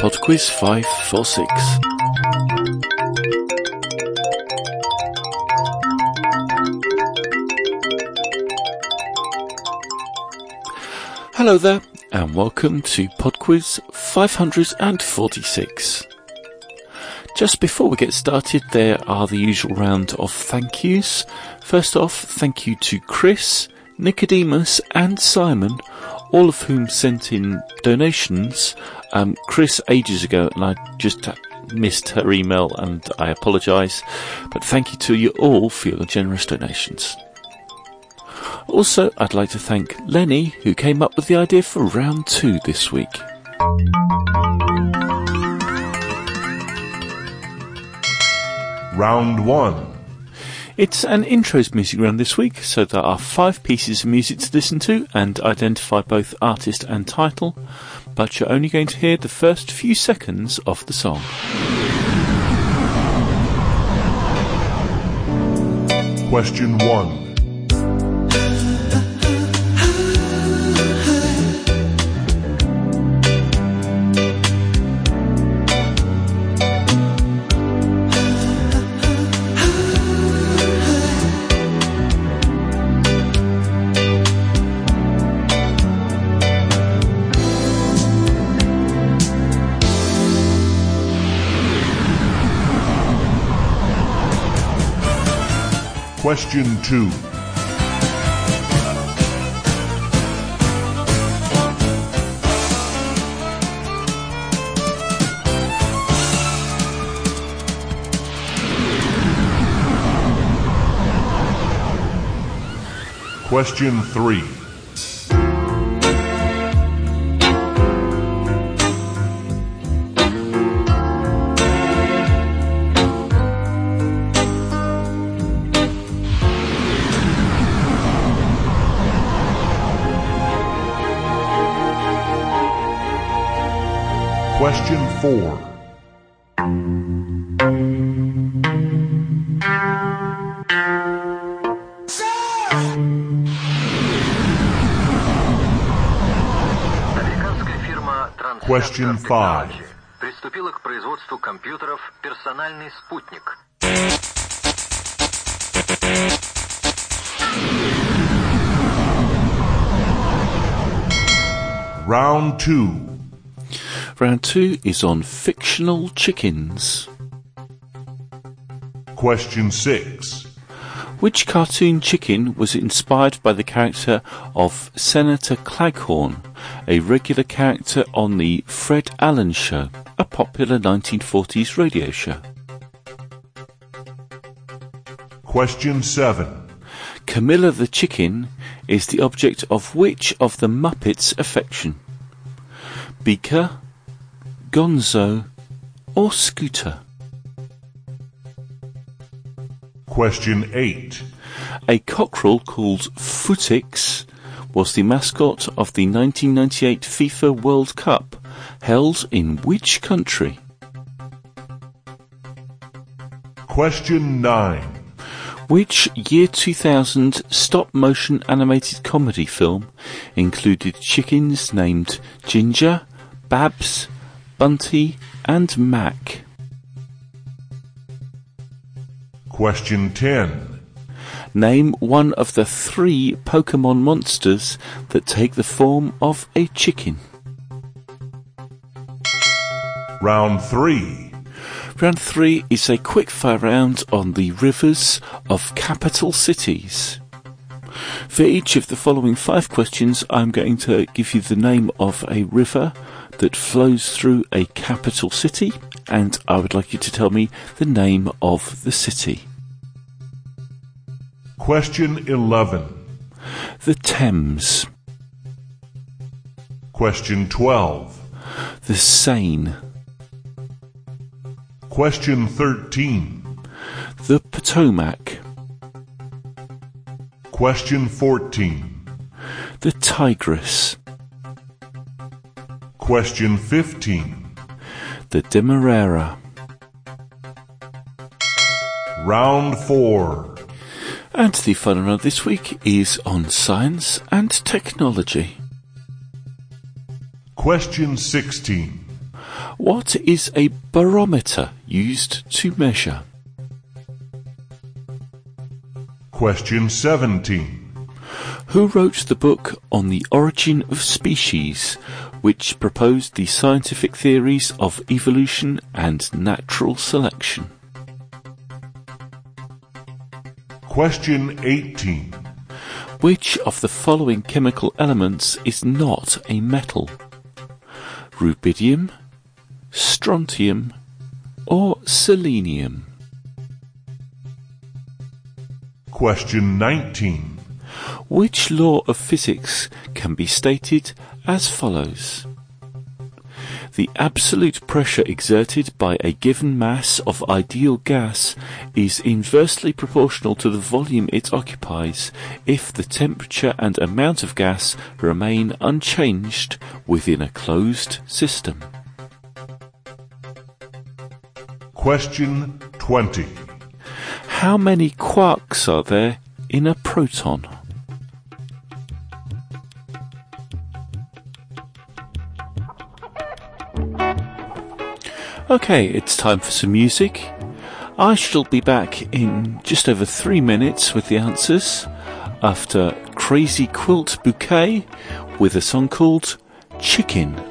PodQuiz 546. Hello there, and welcome to PodQuiz 546. Just before we get started, there are the usual round of thank yous. First off, thank you to Chris, Nicodemus, and Simon, all of whom sent in donations. Um, Chris ages ago, and I just missed her email, and I apologise. But thank you to you all for your generous donations. Also, I'd like to thank Lenny, who came up with the idea for round two this week. Round 1. It's an intros music round this week, so there are five pieces of music to listen to and identify both artist and title, but you're only going to hear the first few seconds of the song. Question 1. Question 2. Question 3. Question 4. Американская фирма Question Transceptor five. Technology приступила к производству компьютеров «Персональный спутник». Round 2. Round two is on fictional chickens. Question 6. Which cartoon chicken was inspired by the character of Senator Claghorn, a regular character on the Fred Allen Show, a popular 1940s radio show? Question 7. Camilla the chicken is the object of which of the Muppets' affection? Beaker, Gonzo, or Scooter? Question 8. A cockerel called Footix was the mascot of the 1998 FIFA World Cup, held in which country? Question 9. Which year 2000 stop motion animated comedy film included chickens named Ginger, Babs, Bunty, and Mac? Question 10. Name one of the three Pokemon monsters that take the form of a chicken. Round 3. Round three is a quickfire round on the rivers of capital cities. For each of the following five questions, I'm going to give you the name of a river that flows through a capital city, and I would like you to tell me the name of the city. Question 11. The Thames, Question 12. the Seine, Question 13. the Potomac, Question 14. the Tigris, Question 15. the Demerara. Round 4. And the final round this week is on science and technology. Question 16. What is a barometer used to measure? Question 17. Who wrote the book on the origin of species, which proposed the scientific theories of evolution and natural selection? Question 18. Which of the following chemical elements is not a metal? Rubidium, strontium, or selenium? Question 19. Which law of physics can be stated as follows? The absolute pressure exerted by a given mass of ideal gas is inversely proportional to the volume it occupies if the temperature and amount of gas remain unchanged within a closed system. Question 20. How many quarks are there in a proton? Okay, it's time for some music. I shall be back in just over three minutes with the answers after Crazy Quilt Bouquet with a song called Chicken.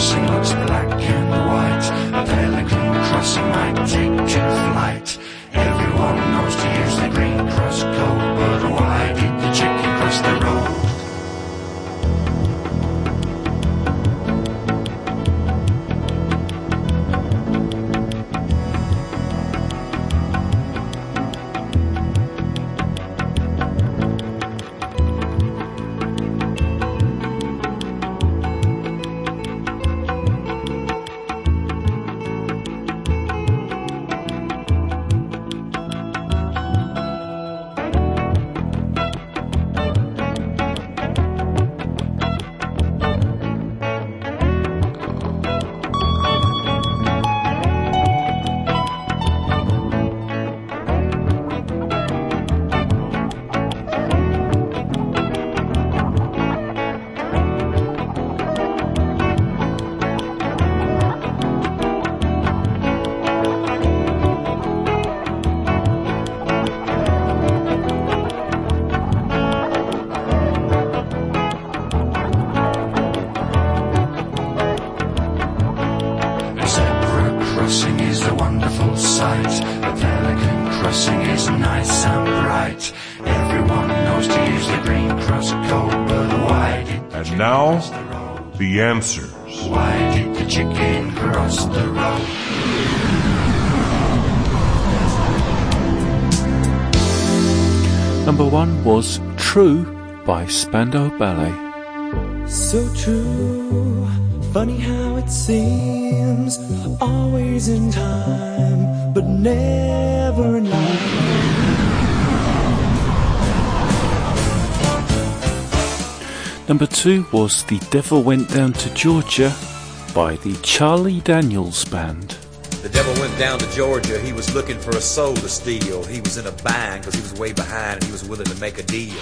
Zebra crossing is a wonderful sight. A pelican crossing is nice and bright. Everyone knows to use the green cross code, but why did the And now, cross the road? the answers. Why did the chicken cross the road? Number one was True by Spandau Ballet. So true, funny how it seems. Always in time, but never in life. Number two was The Devil Went Down to Georgia by the Charlie Daniels Band. The devil went down to Georgia. He was looking for a soul to steal. He was in a bind because he was way behind and he was willing to make a deal.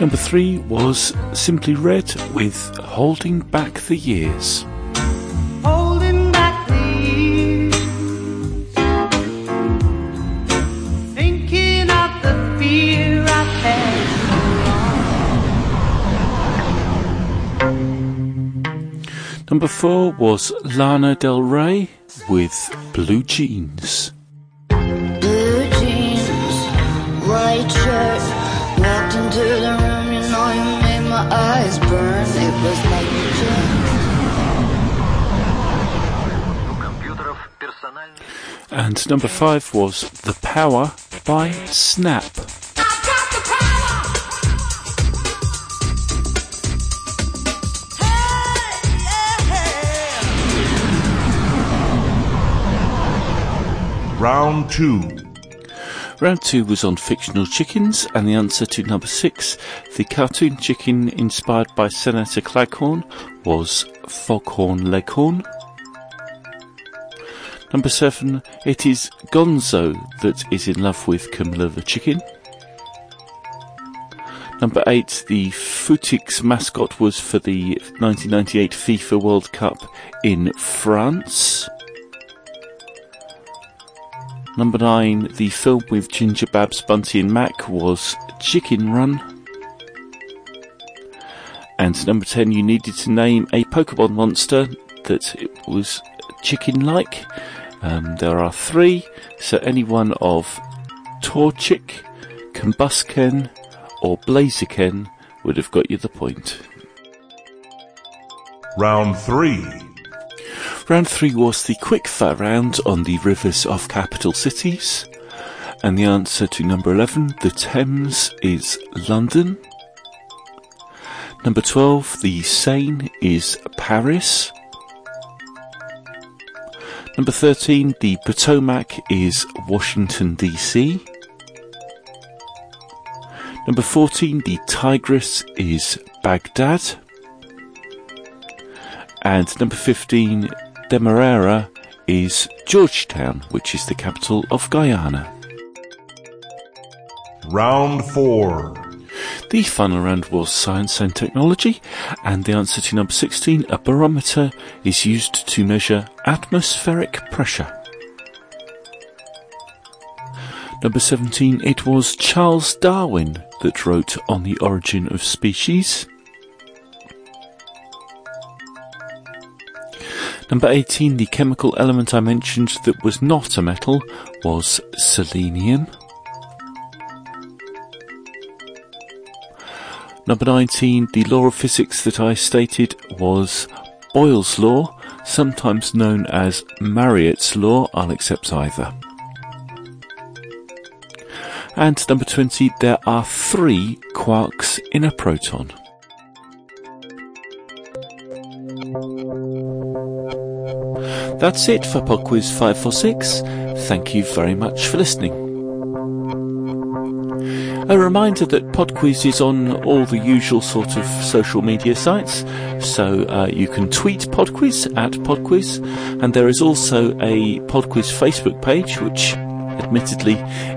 Number three was Simply Red with Holding Back the Years. holding back the years, thinking of the fear I've had. Number four was Lana Del Rey with Blue Jeans. Blue jeans, white shirt. Walked into the my eyes burn, it was like And number five was The Power by Snap. Round two. Round two was on fictional chickens, and the answer to number six, the cartoon chicken inspired by Senator Claghorn, was Foghorn Leghorn. Number seven, it is Gonzo that is in love with Camilla the chicken. Number eight, the Footix mascot was for the 1998 FIFA World Cup in France. Number nine, the film with Ginger Babs, Bunty and Mac was Chicken Run. And number ten, you needed to name a Pokemon monster that it was chicken-like. Um, there are three, so any one of Torchic, Combusken, or Blaziken would have got you the point. Round 3. Round three was the quick round on the rivers of capital cities. And the answer to number 11, the Thames, is London. Number 12, the Seine, is Paris. Number 13, the Potomac, is Washington, D.C. Number 14, the Tigris, is Baghdad. And number 15, Demerara is Georgetown, which is the capital of Guyana. Round 4. The final round was science and technology, and the answer to number 16, a barometer, is used to measure atmospheric pressure. Number 17, it was Charles Darwin that wrote On the Origin of Species. Number 18, the chemical element I mentioned that was not a metal was selenium. Number 19, the law of physics that I stated was Boyle's law, sometimes known as Mariotte's law. I'll accept either. And number 20, there are three quarks in a proton. That's it for PodQuiz 546. Thank you very much for listening. A reminder that PodQuiz is on all the usual sort of social media sites, so uh, you can tweet PodQuiz at PodQuiz, and there is also a PodQuiz Facebook page, which admittedly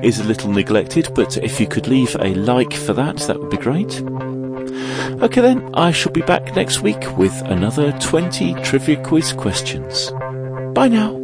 is a little neglected, but if you could leave a like for that, that would be great. Okay then, I shall be back next week with another 20 trivia quiz questions. Bye now.